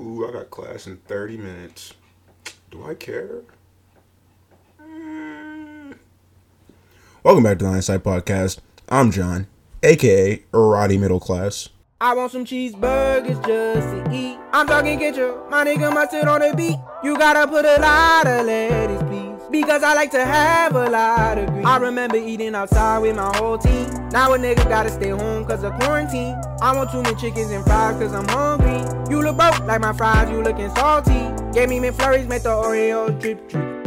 Ooh, I got class in 30 minutes. Do I care? Mm. Welcome back to the Hindsight Podcast. I'm John, aka Roddy Middle Class. I want some cheeseburgers just to eat. I'm talking ketchup, my nigga mustard on the beat. You gotta put a lot of lettuce, please. Because I like to have a lot of greens. I remember eating outside with my whole team. Now a nigga gotta stay home cause of quarantine. I want two many chickens and fries cause I'm hungry. You look broke like my fries, you looking salty. Gave me McFlurries, make the Oreo drip drip.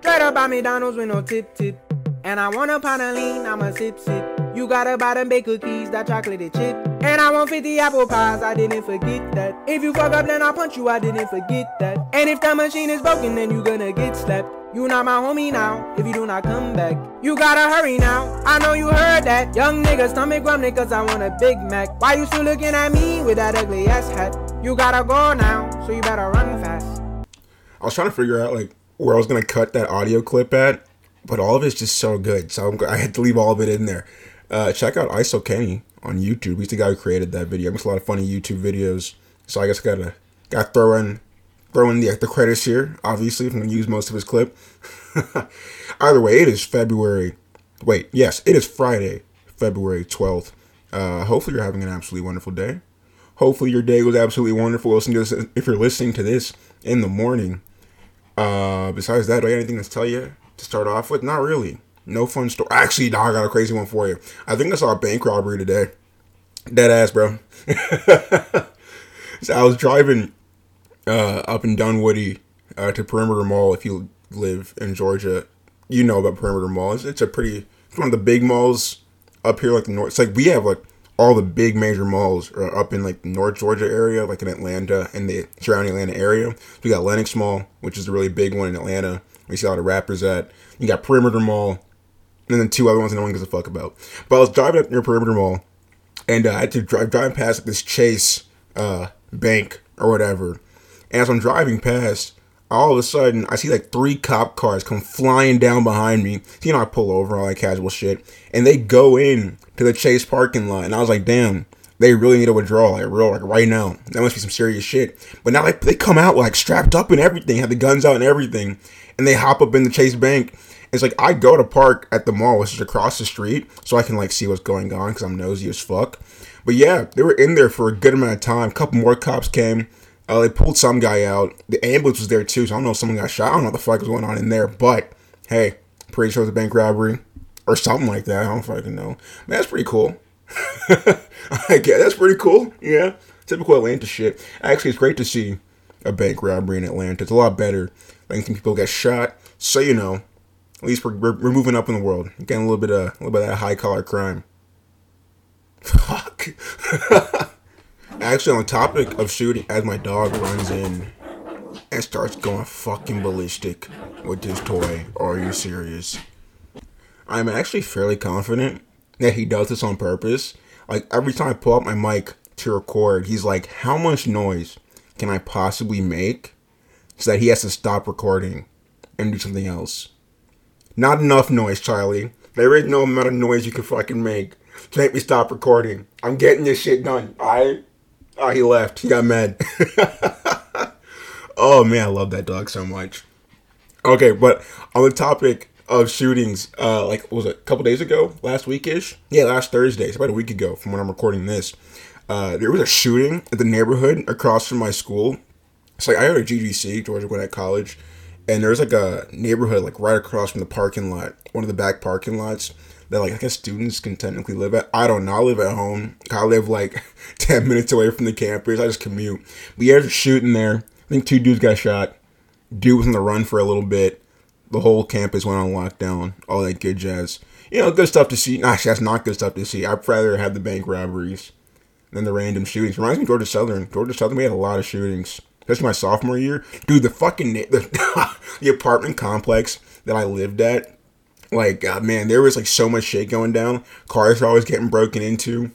Straight up by McDonald's with no tip tip. And I want a pound of lean, I'm a sip sip. You gotta buy them baked cookies, that chocolate chip. And I want 50 apple pies, I didn't forget that. If you fuck up, then I'll punch you, I didn't forget that. And if the machine is broken, then you gonna get slapped. You not my homie now, if you do not come back. You gotta hurry now, I know you heard that. Young nigga stomach grumbling cause I want a Big Mac. Why you still looking at me with that ugly ass hat? You gotta go now, so you better run fast. I was trying to figure out like where I was gonna cut that audio clip at, but all of it's just so good, so I'm, I had to leave all of it in there. Uh, check out ISO Kenny on YouTube. He's the guy who created that video. He makes a lot of funny YouTube videos, so I guess I gotta gotta throw in throwing the, the credits here, obviously, if I'm to use most of his clip. Either way, it is February. Wait, yes, it is Friday, February 12th. Uh, hopefully, you're having an absolutely wonderful day. Hopefully, your day was absolutely wonderful. Listen to this if you're listening to this in the morning. Uh, besides that, do I have anything to tell you to start off with? Not really. No fun story. Actually, no, I got a crazy one for you. I think I saw a bank robbery today. Dead ass, bro. so I was driving uh, up in Dunwoody uh, to Perimeter Mall. If you live in Georgia, you know about Perimeter Mall. It's, it's a pretty, it's one of the big malls up here, like the north. It's like we have like all the big major malls are up in like North Georgia area, like in Atlanta and the surrounding Atlanta area. So we got Lenox Mall, which is a really big one in Atlanta. We see a lot of rappers at. You got Perimeter Mall, and then two other ones that no one gives a fuck about. But I was driving up near Perimeter Mall, and uh, I had to drive driving past like, this Chase uh, bank or whatever and as I'm driving past, all of a sudden I see like three cop cars come flying down behind me. You know, I pull over all that casual shit, and they go in to the Chase parking lot, and I was like, damn. They really need a withdrawal, like real, like right now. That must be some serious shit. But now, like, they come out like strapped up and everything, have the guns out and everything, and they hop up in the Chase Bank. It's like I go to park at the mall, which is across the street, so I can like see what's going on because I'm nosy as fuck. But yeah, they were in there for a good amount of time. A couple more cops came. Uh, they pulled some guy out. The ambulance was there too, so I don't know if someone got shot. I don't know what the fuck was going on in there, but hey, pretty sure it was a bank robbery or something like that. I don't fucking know. Man, that's pretty cool. I get that's pretty cool. Yeah, typical Atlanta shit. Actually, it's great to see a bank robbery in Atlanta. It's a lot better than people get shot. So you know, at least we're, we're, we're moving up in the world, getting a little bit of a little bit of that high collar crime. Fuck. Actually, on the topic of shooting, as my dog runs in and starts going fucking ballistic with his toy, are you serious? I'm actually fairly confident that he does this on purpose. Like every time I pull up my mic to record, he's like, "How much noise can I possibly make?" So that he has to stop recording and do something else. Not enough noise, Charlie. There is no amount of noise you can fucking make to make me stop recording. I'm getting this shit done. I, Oh, he left. He got mad. oh man, I love that dog so much. Okay, but on the topic of shootings, uh, like was it a couple days ago, last weekish? Yeah, last Thursday. It's about a week ago from when I'm recording this. Uh, there was a shooting at the neighborhood across from my school. It's like I go to GGC, Georgia Gwinnett College, and there's like a neighborhood like right across from the parking lot, one of the back parking lots that like I guess students can technically live at. I don't know. I live at home. I live like ten minutes away from the campus. I just commute. But yeah, there's shooting there. I think two dudes got shot. Dude was on the run for a little bit. The whole campus went on lockdown. All that good jazz. You know, good stuff to see. Actually, that's not good stuff to see. I'd rather have the bank robberies than the random shootings. Reminds me of Georgia Southern. Georgia Southern, we had a lot of shootings. Especially my sophomore year. Dude, the fucking the, the apartment complex that I lived at like, uh, man, there was like so much shit going down. Cars were always getting broken into.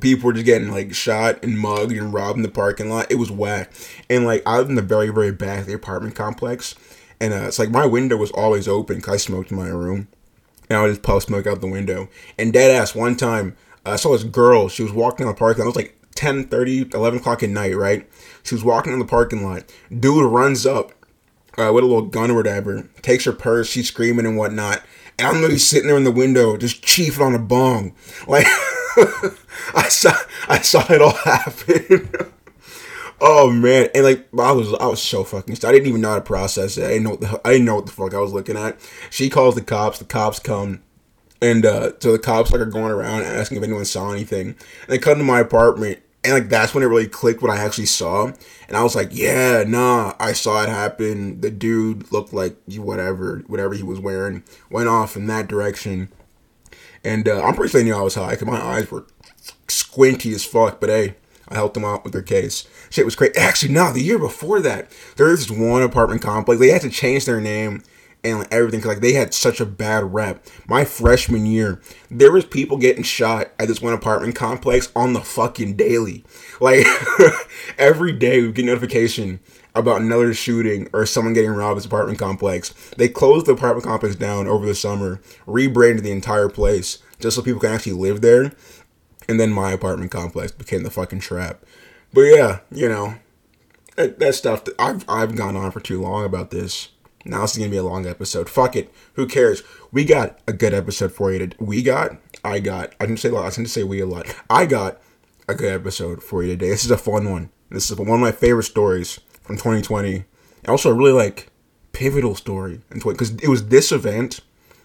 People were just getting like shot and mugged and robbed in the parking lot. It was whack. And like, I was in the very, very back of the apartment complex. And uh, it's like my window was always open because I smoked in my room. And I would just puff smoke out the window. And dead ass, one time, uh, I saw this girl. She was walking down the parking lot. It was like 10 30 11 o'clock at night right she was walking in the parking lot dude runs up uh, with a little gun or whatever takes her purse she's screaming and whatnot and i'm literally sitting there in the window just chiefing on a bong like i saw i saw it all happen Oh man, and like I was, I was so fucking. I didn't even know how to process it. I didn't know what the, I didn't know what the fuck I was looking at. She calls the cops. The cops come, and uh, so the cops like are going around asking if anyone saw anything. And they come to my apartment, and like that's when it really clicked what I actually saw. And I was like, yeah, nah, I saw it happen. The dude looked like whatever, whatever he was wearing, went off in that direction. And uh, I'm pretty sure they knew I was high because my eyes were squinty as fuck. But hey, I helped them out with their case. Shit was crazy. Actually, no, the year before that, there was one apartment complex. They had to change their name and like everything because like they had such a bad rep. My freshman year, there was people getting shot at this one apartment complex on the fucking daily. Like every day, we get notification about another shooting or someone getting robbed at this apartment complex. They closed the apartment complex down over the summer, rebranded the entire place just so people can actually live there and then my apartment complex became the fucking trap. But yeah, you know, that, that stuff. I've I've gone on for too long about this. Now this is gonna be a long episode. Fuck it. Who cares? We got a good episode for you. To, we got. I got. I didn't say a lot. I didn't say we a lot. I got a good episode for you today. This is a fun one. This is one of my favorite stories from 2020. And also a really like pivotal story in because it was this event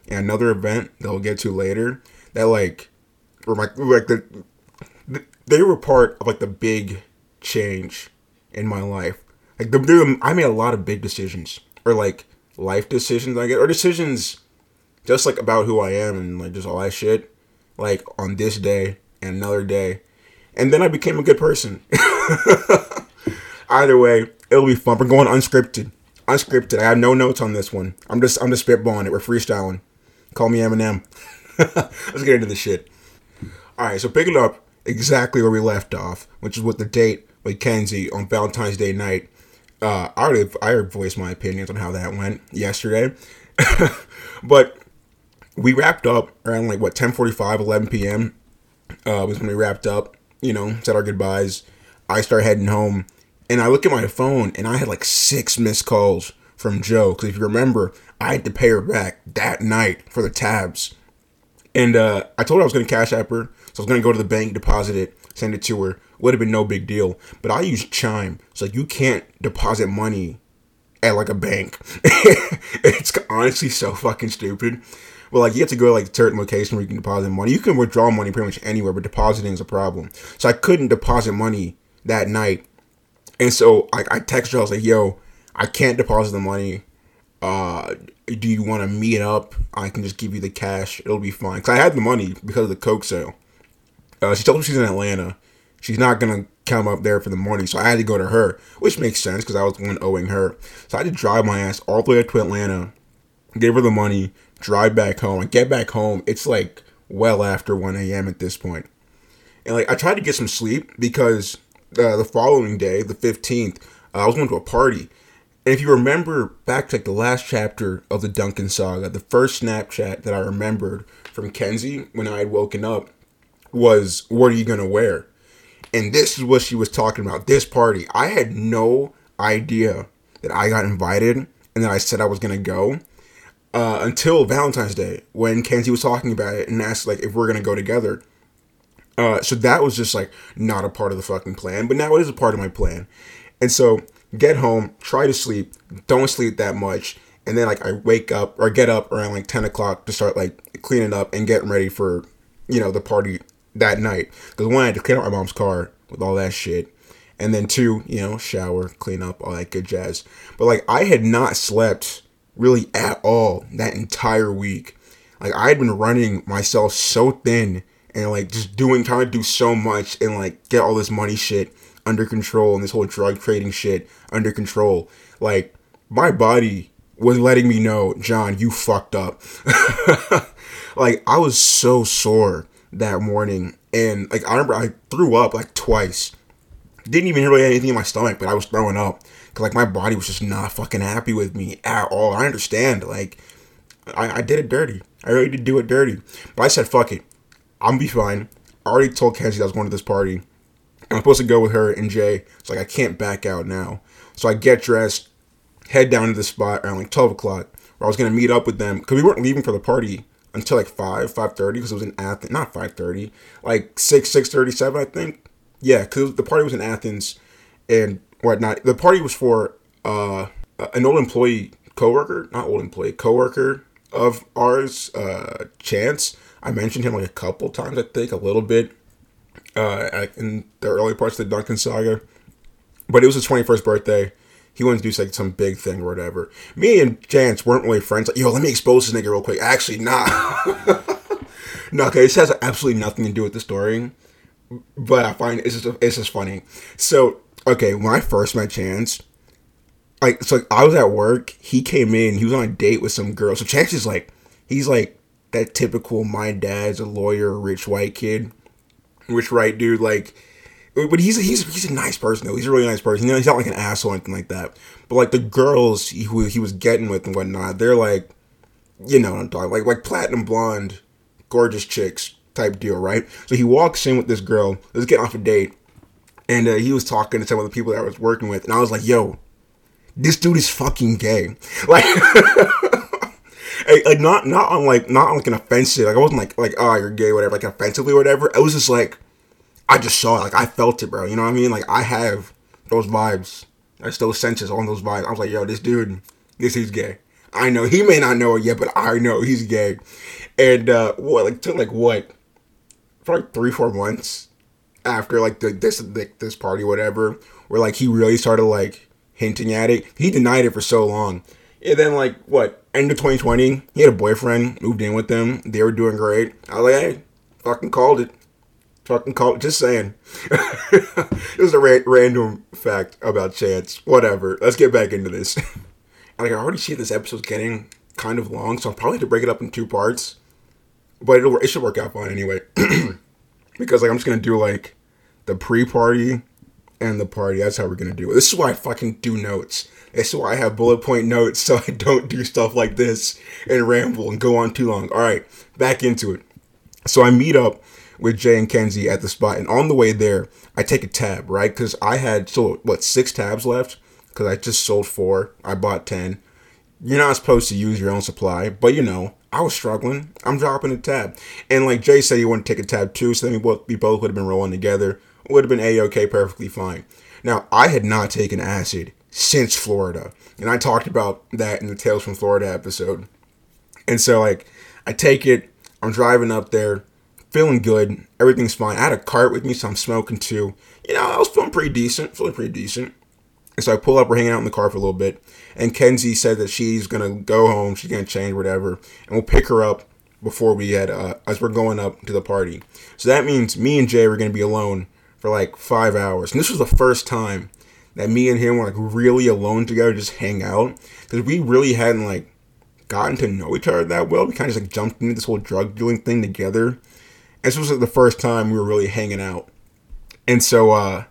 and another event that we'll get to later that like were my like the, they were part of like the big change in my life. Like I made a lot of big decisions or like life decisions I get or decisions just like about who I am and like just all that shit. Like on this day and another day, and then I became a good person. Either way, it'll be fun. We're going unscripted. Unscripted. I have no notes on this one. I'm just I'm just spitballing it. We're freestyling. Call me Eminem. Let's get into the shit. All right, so picking up exactly where we left off, which is with the date with Kenzie on Valentine's Day night. Uh, I already I already voiced my opinions on how that went yesterday, but we wrapped up around like what 10:45, 11 p.m. Uh, was when we wrapped up. You know, said our goodbyes. I start heading home, and I look at my phone, and I had like six missed calls from Joe. Because if you remember, I had to pay her back that night for the tabs. And uh, I told her I was going to cash app her. So I was going to go to the bank, deposit it, send it to her. Would have been no big deal. But I use Chime. So you can't deposit money at like a bank. it's honestly so fucking stupid. But like you have to go to like a certain location where you can deposit money. You can withdraw money pretty much anywhere, but depositing is a problem. So I couldn't deposit money that night. And so I, I texted her, I was like, yo, I can't deposit the money. Uh, do you want to meet up? I can just give you the cash. It'll be fine. Because I had the money because of the Coke sale. Uh, she told me she's in Atlanta. She's not gonna come up there for the morning, so I had to go to her, which makes sense because I was one owing her. So I had to drive my ass all the way up to Atlanta, give her the money, drive back home. and get back home, it's like well after 1 a.m. at this point. And like I tried to get some sleep because uh, the following day, the 15th, uh, I was going to a party. And if you remember back to like the last chapter of the Duncan saga, the first Snapchat that I remembered from Kenzie when I had woken up was what are you gonna wear? And this is what she was talking about. This party. I had no idea that I got invited and that I said I was gonna go. Uh, until Valentine's Day when Kenzie was talking about it and asked like if we're gonna go together. Uh, so that was just like not a part of the fucking plan, but now it is a part of my plan. And so get home, try to sleep, don't sleep that much, and then like I wake up or get up around like ten o'clock to start like cleaning up and getting ready for you know the party that night because one I had to clean out my mom's car with all that shit, and then two, you know, shower, clean up, all that good jazz. But like I had not slept really at all that entire week. Like I had been running myself so thin and like just doing trying to do so much and like get all this money shit under control and this whole drug trading shit under control. Like my body was letting me know, John, you fucked up. like I was so sore that morning, and like I remember I threw up like twice. Didn't even really have anything in my stomach, but I was throwing up because like my body was just not fucking happy with me at all. I understand, like I, I did it dirty. I really did do it dirty, but I said fuck it. I'm gonna be fine. I already told Kenzie I was going to this party. I'm supposed to go with her and Jay. It's like I can't back out now. So I get dressed, head down to the spot around like 12 o'clock where I was gonna meet up with them because we weren't leaving for the party until like 5 5.30 because it was in athens not 5.30 like 6 6.37 i think. Yeah because the party was in athens and whatnot. The party was for uh an old employee coworker not old employee coworker of ours uh chance. I mentioned him like a couple times i think a little bit uh in the early parts of the duncan saga. But it was his 21st birthday he wanted to do like some big thing or whatever. Me and Chance weren't really friends. Like, yo, let me expose this nigga real quick. Actually, nah. no, okay, this has absolutely nothing to do with the story. But I find it's just it's just funny. So, okay, when I first met Chance, like so I was at work, he came in, he was on a date with some girl. So Chance is like he's like that typical my dad's a lawyer, rich white kid. Rich white dude, like but he's he's he's a nice person though. He's a really nice person. You know, he's not like an asshole or anything like that. But like the girls he, who he was getting with and whatnot, they're like, you know, what I'm talking like like platinum blonde, gorgeous chicks type deal, right? So he walks in with this girl. Let's get off a date, and uh, he was talking to some of the people that I was working with, and I was like, yo, this dude is fucking gay, like. like not not on like not on like an offensive like I wasn't like like oh you're gay whatever like offensively whatever I was just like I just saw it. Like I felt it, bro. You know what I mean? Like I have those vibes. That's those senses on those vibes. I was like, yo, this dude, this he's gay. I know he may not know it yet, but I know he's gay. And uh what like took like what for like three, four months after like the this like, this party, whatever, where like he really started like hinting at it. He denied it for so long. And then like what, end of 2020, he had a boyfriend, moved in with them, they were doing great. I was like, hey, fucking called it. Call just saying. is a ra- random fact about Chance. Whatever. Let's get back into this. like I already see this episode's getting kind of long, so I'll probably have to break it up in two parts. But it'll, it should work out fine anyway. because like I'm just gonna do like the pre-party and the party. That's how we're gonna do it. This is why I fucking do notes. This is why I have bullet point notes so I don't do stuff like this and ramble and go on too long. All right, back into it. So I meet up with Jay and Kenzie at the spot. And on the way there, I take a tab, right? Because I had so what six tabs left because I just sold four. I bought ten. You're not supposed to use your own supply, but you know, I was struggling. I'm dropping a tab, and like Jay said, he wanted to take a tab too, so then we both we both would have been rolling together. Would have been a okay, perfectly fine. Now I had not taken acid since Florida, and I talked about that in the Tales from Florida episode. And so like, I take it. I'm driving up there feeling good. Everything's fine. I had a cart with me, so I'm smoking too. You know, I was feeling pretty decent, feeling pretty decent. And so I pull up, we're hanging out in the car for a little bit. And Kenzie said that she's gonna go home, she's gonna change, whatever, and we'll pick her up before we head uh, as we're going up to the party. So that means me and Jay were gonna be alone for like five hours. And this was the first time that me and him were like really alone together, just hang out. Because we really hadn't like gotten to know each other that well. We kind of just like jumped into this whole drug dealing thing together this was the first time we were really hanging out. And so uh,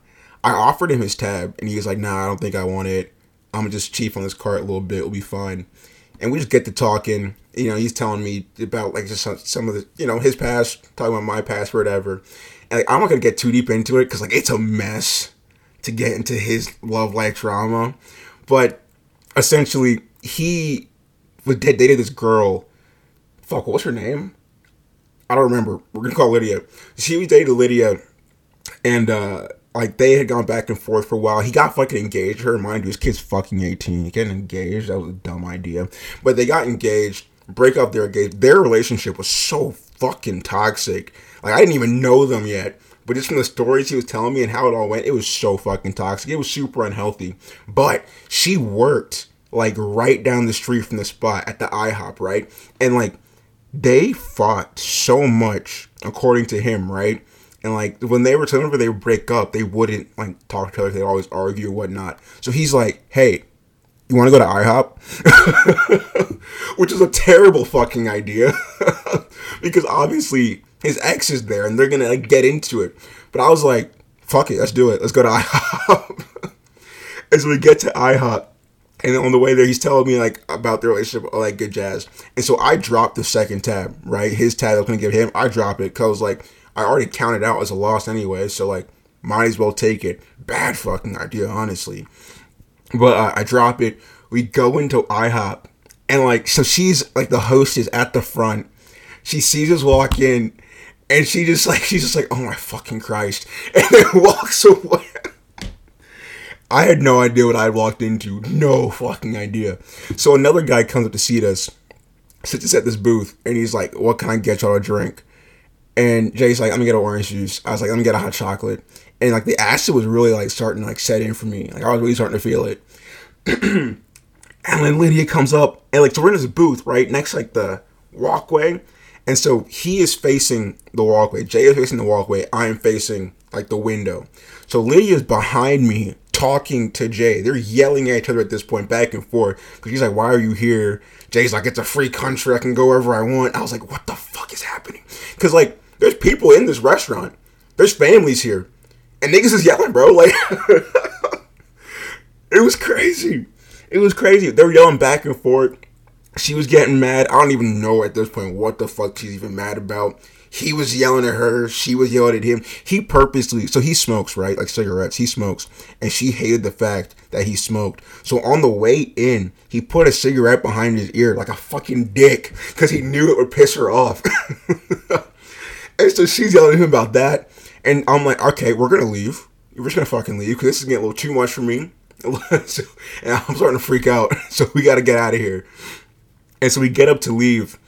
I offered him his tab, and he was like, "Nah, I don't think I want it. I'm just cheap on this cart a little bit. It'll be fine." And we just get to talking. You know, he's telling me about like just some of the, you know, his past, talking about my past, whatever. And like, I'm not gonna get too deep into it because like it's a mess to get into his love life drama. But essentially, he was dated this girl. Fuck, what's her name? I don't remember. We're gonna call Lydia. She was dating Lydia, and uh, like they had gone back and forth for a while. He got fucking engaged. Her, mind you, his kid's fucking eighteen. Getting engaged, that was a dumb idea. But they got engaged. Break up their engaged. Their relationship was so fucking toxic. Like I didn't even know them yet. But just from the stories he was telling me and how it all went, it was so fucking toxic. It was super unhealthy. But she worked like right down the street from the spot at the IHOP, right? And like they fought so much, according to him, right? And like when they were whenever they would break up, they wouldn't like talk to each other. They'd always argue or whatnot. So he's like, "Hey, you want to go to IHOP?" Which is a terrible fucking idea because obviously his ex is there and they're gonna like get into it. But I was like, "Fuck it, let's do it. Let's go to IHOP." As we get to IHOP, and on the way there, he's telling me like about the relationship, like good jazz. And so I dropped the second tab, right? His tab I was gonna give him, I dropped it because like I already counted out as a loss anyway. So like Might as well take it. Bad fucking idea, honestly. But uh, I drop it. We go into IHOP, and like, so she's like the host is at the front. She sees us walk in, and she just like she's just like, oh my fucking Christ, and then walks away. I had no idea what I walked into. No fucking idea. So another guy comes up to seat us, sits us at this booth, and he's like, "What can I get y'all a drink?" And Jay's like, "I'm gonna get an orange juice." I was like, "I'm gonna get a hot chocolate." And like the acid was really like starting to like set in for me. Like I was really starting to feel it. and then Lydia comes up, and like so we're in this booth right next like the walkway, and so he is facing the walkway. Jay is facing the walkway. I am facing like the window. So Lydia's behind me talking to Jay. They're yelling at each other at this point, back and forth. Because he's like, Why are you here? Jay's like, It's a free country. I can go wherever I want. I was like, What the fuck is happening? Because, like, there's people in this restaurant, there's families here. And niggas is yelling, bro. Like, it was crazy. It was crazy. They were yelling back and forth. She was getting mad. I don't even know at this point what the fuck she's even mad about. He was yelling at her. She was yelling at him. He purposely, so he smokes, right? Like cigarettes. He smokes. And she hated the fact that he smoked. So on the way in, he put a cigarette behind his ear like a fucking dick because he knew it would piss her off. and so she's yelling at him about that. And I'm like, okay, we're going to leave. We're just going to fucking leave because this is getting a little too much for me. so, and I'm starting to freak out. So we got to get out of here. And so we get up to leave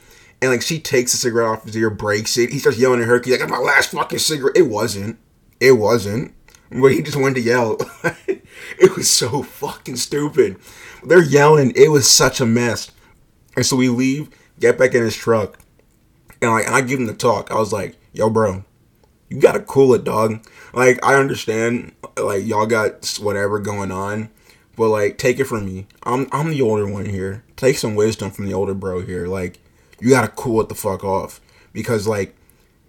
and like she takes the cigarette off his ear, breaks it. He starts yelling at her. He's like, I got "My last fucking cigarette." It wasn't. It wasn't. But he just wanted to yell. it was so fucking stupid. They're yelling. It was such a mess. And so we leave, get back in his truck, and like, and I give him the talk. I was like, "Yo, bro, you gotta cool it, dog. Like, I understand, like, y'all got whatever going on." But like, take it from me. I'm I'm the older one here. Take some wisdom from the older bro here. Like, you gotta cool it the fuck off. Because like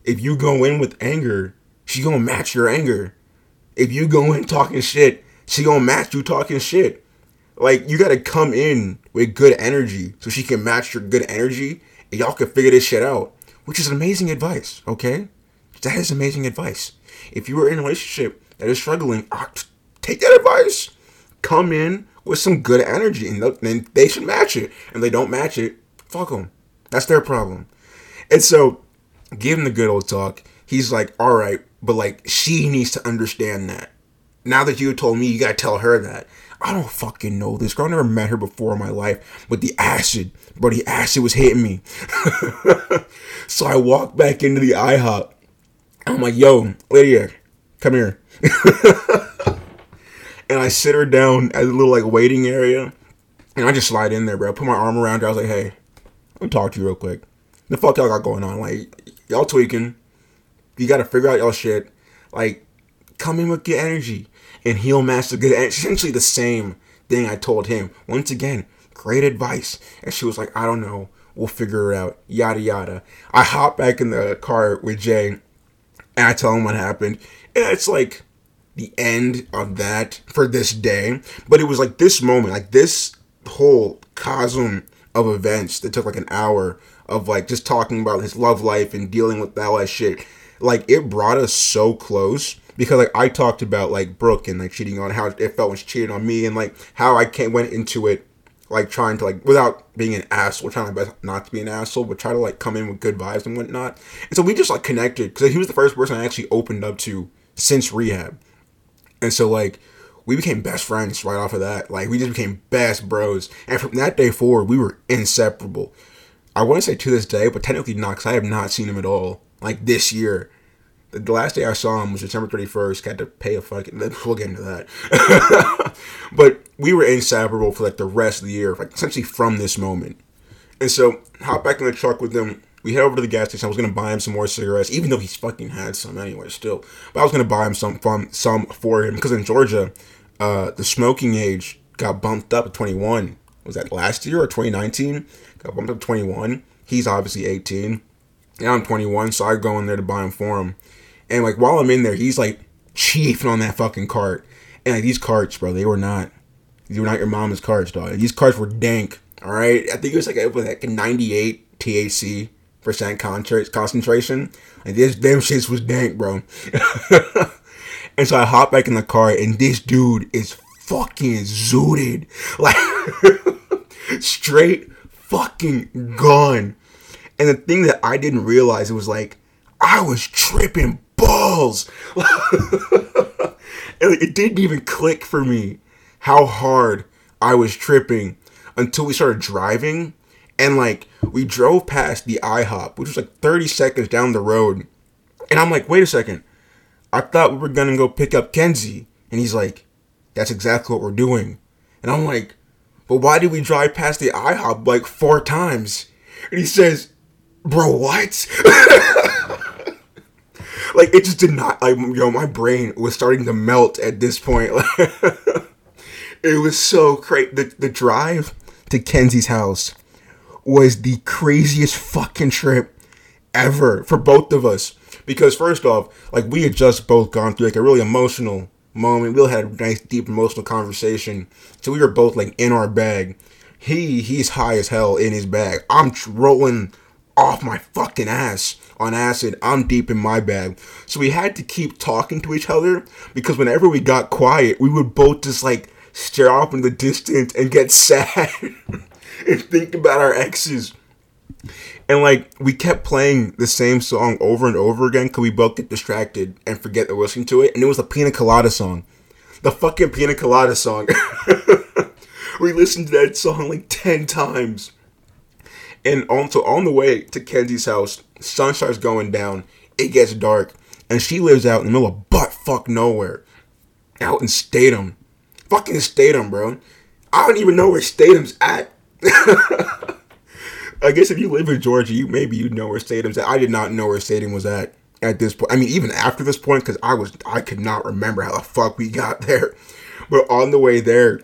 if you go in with anger, she gonna match your anger. If you go in talking shit, she gonna match you talking shit. Like you gotta come in with good energy so she can match your good energy and y'all can figure this shit out. Which is amazing advice, okay? That is amazing advice. If you are in a relationship that is struggling, take that advice. Come in with some good energy and then they should match it. And they don't match it, fuck them. That's their problem. And so, give him the good old talk. He's like, all right, but like, she needs to understand that. Now that you told me, you gotta tell her that. I don't fucking know this girl. I never met her before in my life. But the acid, bro, the acid was hitting me. so I walked back into the IHOP. I'm like, yo, Lydia, come here. and I sit her down at a little like waiting area. And I just slide in there, bro. Put my arm around her. I was like, hey, talk to you real quick. The fuck y'all got going on? Like, y'all tweaking. You gotta figure out y'all shit. Like, come in with good energy. And he'll master good energy. Essentially the same thing I told him. Once again, great advice. And she was like, I don't know. We'll figure it out. Yada yada. I hop back in the car with Jay and I tell him what happened. And it's like the end of that for this day. But it was like this moment, like this whole cosm of events that took like an hour of like just talking about his love life and dealing with all that shit. Like it brought us so close because like I talked about like Brooke and like cheating on how it felt when she cheated on me and like how I came went into it like trying to like without being an asshole, trying best not to be an asshole, but try to like come in with good vibes and whatnot. And so we just like connected because he was the first person I actually opened up to since rehab. And so like we became best friends right off of that. Like we just became best bros, and from that day forward, we were inseparable. I to say to this day, but technically not, because I have not seen him at all. Like this year, the last day I saw him was December thirty first. Had to pay a fucking. We'll get into that. but we were inseparable for like the rest of the year, like essentially from this moment. And so, hop back in the truck with them. We head over to the gas station. I was gonna buy him some more cigarettes, even though he's fucking had some anyway, still. But I was gonna buy him some from some for him because in Georgia, uh, the smoking age got bumped up to 21. Was that last year or 2019? Got bumped up to 21. He's obviously 18. And I'm 21, so I go in there to buy him for him. And like while I'm in there, he's like chiefing on that fucking cart. And like these carts, bro, they were not. These were not your mama's carts, dog. These carts were dank. All right, I think it was like was like a 98 THC percent concentration. Like this damn shit was dank, bro. And so I hop back in the car, and this dude is fucking zooted. Like, straight fucking gone. And the thing that I didn't realize, it was like, I was tripping balls. and it didn't even click for me how hard I was tripping until we started driving. And like, we drove past the IHOP, which was like 30 seconds down the road. And I'm like, wait a second. I thought we were gonna go pick up Kenzie. And he's like, that's exactly what we're doing. And I'm like, but why did we drive past the IHOP like four times? And he says, bro, what? like it just did not like yo, my brain was starting to melt at this point. it was so crazy. The the drive to Kenzie's house was the craziest fucking trip ever for both of us. Because first off, like we had just both gone through like a really emotional moment. We all had a nice deep emotional conversation. So we were both like in our bag. He he's high as hell in his bag. I'm rolling off my fucking ass on acid. I'm deep in my bag. So we had to keep talking to each other because whenever we got quiet, we would both just like stare off in the distance and get sad and think about our exes. And like we kept playing the same song over and over again because we both get distracted and forget to listen to it. And it was the Pina Colada song. The fucking Pina Colada song. we listened to that song like 10 times. And on so on the way to Kenzie's house, sun starts going down. It gets dark, and she lives out in the middle of butt fuck nowhere, out in Statham, fucking Statham, bro. I don't even know where Statham's at. I guess if you live in Georgia, you maybe you know where Statham's at. I did not know where Statham was at at this point. I mean, even after this point, because I was I could not remember how the fuck we got there. But on the way there,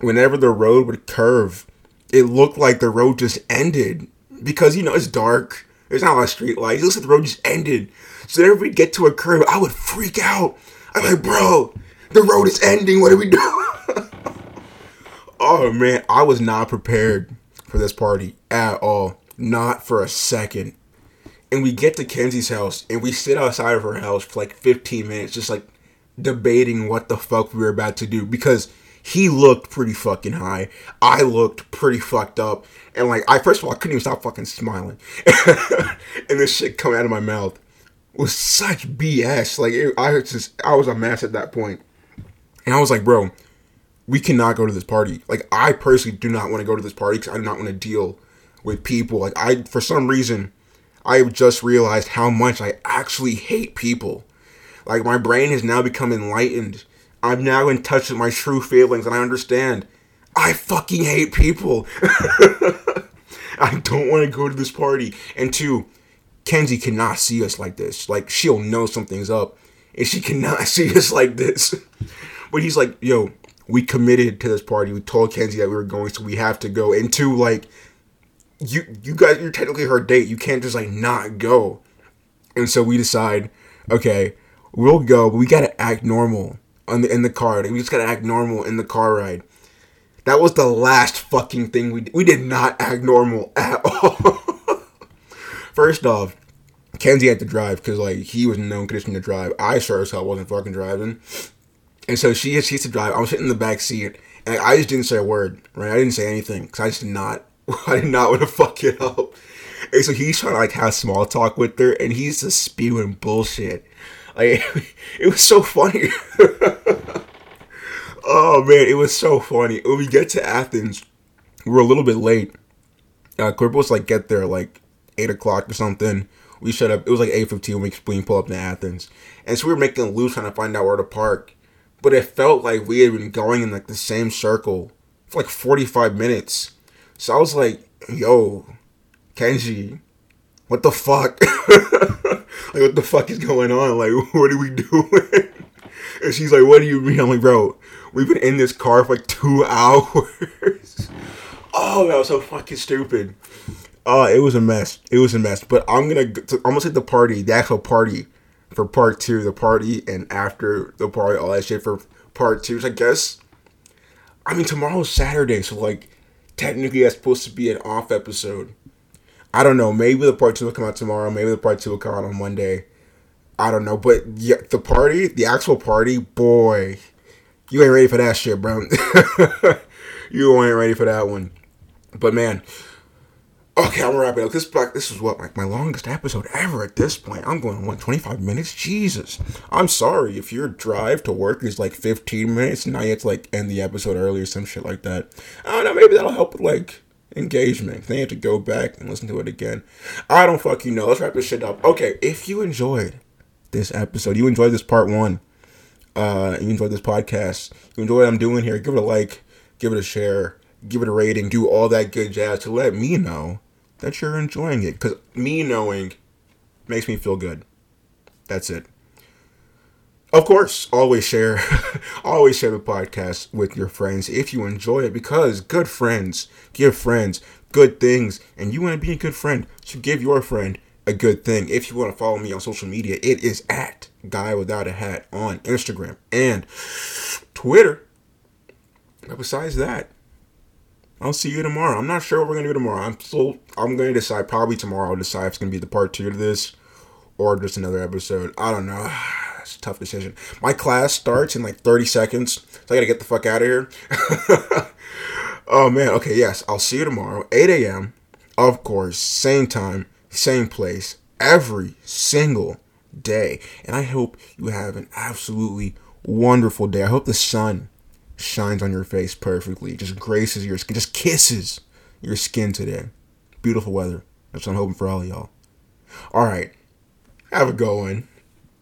whenever the road would curve it looked like the road just ended because you know it's dark. There's not a lot of street lights. It looks like the road just ended. So whenever we get to a curve, I would freak out. I'm like, bro, the road is ending. What are we doing? oh man, I was not prepared for this party at all. Not for a second. And we get to Kenzie's house and we sit outside of her house for like 15 minutes, just like debating what the fuck we were about to do because he looked pretty fucking high. I looked pretty fucked up. And like, I first of all, I couldn't even stop fucking smiling. and this shit coming out of my mouth was such BS. Like, it, I was just, I was a mess at that point. And I was like, bro, we cannot go to this party. Like, I personally do not want to go to this party because I do not want to deal with people. Like, I, for some reason, I have just realized how much I actually hate people. Like, my brain has now become enlightened I'm now in touch with my true feelings and I understand. I fucking hate people. I don't want to go to this party. And two, Kenzie cannot see us like this. Like she'll know something's up. And she cannot see us like this. But he's like, yo, we committed to this party. We told Kenzie that we were going, so we have to go. And two, like, you you guys you're technically her date. You can't just like not go. And so we decide, okay, we'll go, but we gotta act normal on the in the car. We just gotta act normal in the car ride. That was the last fucking thing we did. we did not act normal at all. First off, Kenzie had to drive because like he was in no condition to drive. I sure as hell wasn't fucking driving, and so she she used to drive. I was sitting in the back seat, and I just didn't say a word. Right, I didn't say anything because I just did not. I did not want to fuck it up. And so he's trying to like have small talk with her, and he's just spewing bullshit. Like it was so funny. oh man, it was so funny. When we get to Athens, we are a little bit late. Uh, we was like get there like eight o'clock or something. We shut up. It was like eight fifteen when we pull up to Athens, and so we were making a loop trying to find out where to park. But it felt like we had been going in like the same circle for like forty five minutes. So I was like, "Yo, Kenji, what the fuck?" like, what the fuck is going on? Like, what are we doing? And she's like, what do you mean? I'm like, bro, we've been in this car for like two hours. oh, that was so fucking stupid. Oh, it was a mess. It was a mess. But I'm gonna, gonna say the party, the actual party, for part two, the party, and after the party, all that shit for part two. So I guess, I mean, tomorrow's Saturday, so like, technically that's supposed to be an off episode. I don't know. Maybe the part two will come out tomorrow. Maybe the part two will come out on Monday. I don't know, but yeah, the party, the actual party, boy, you ain't ready for that shit, bro. you ain't ready for that one. But man, okay, I'm wrapping up. This black this is what like my longest episode ever at this point. I'm going on 25 minutes. Jesus, I'm sorry if your drive to work is like 15 minutes. And now you have to like end the episode early or some shit like that. I don't know. Maybe that'll help with like engagement. Then you have to go back and listen to it again. I don't fucking know. Let's wrap this shit up. Okay, if you enjoyed this episode, you enjoyed this part one, uh, you enjoyed this podcast, you enjoy what I'm doing here, give it a like, give it a share, give it a rating, do all that good jazz to let me know that you're enjoying it. Because me knowing makes me feel good. That's it. Of course, always share, always share the podcast with your friends if you enjoy it because good friends give friends good things and you want to be a good friend. So give your friend a good thing. If you want to follow me on social media, it is at Guy Without a Hat on Instagram and Twitter. But besides that, I'll see you tomorrow. I'm not sure what we're gonna do tomorrow. I'm still I'm gonna decide probably tomorrow. I'll decide if it's gonna be the part two to this or just another episode. I don't know. It's a tough decision. My class starts in like 30 seconds, so I gotta get the fuck out of here. oh man. Okay. Yes. I'll see you tomorrow, 8 a.m. Of course, same time same place every single day. And I hope you have an absolutely wonderful day. I hope the sun shines on your face perfectly, just graces your skin, just kisses your skin today. Beautiful weather. That's what I'm hoping for all y'all. All right. Have a good one.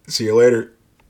See you later.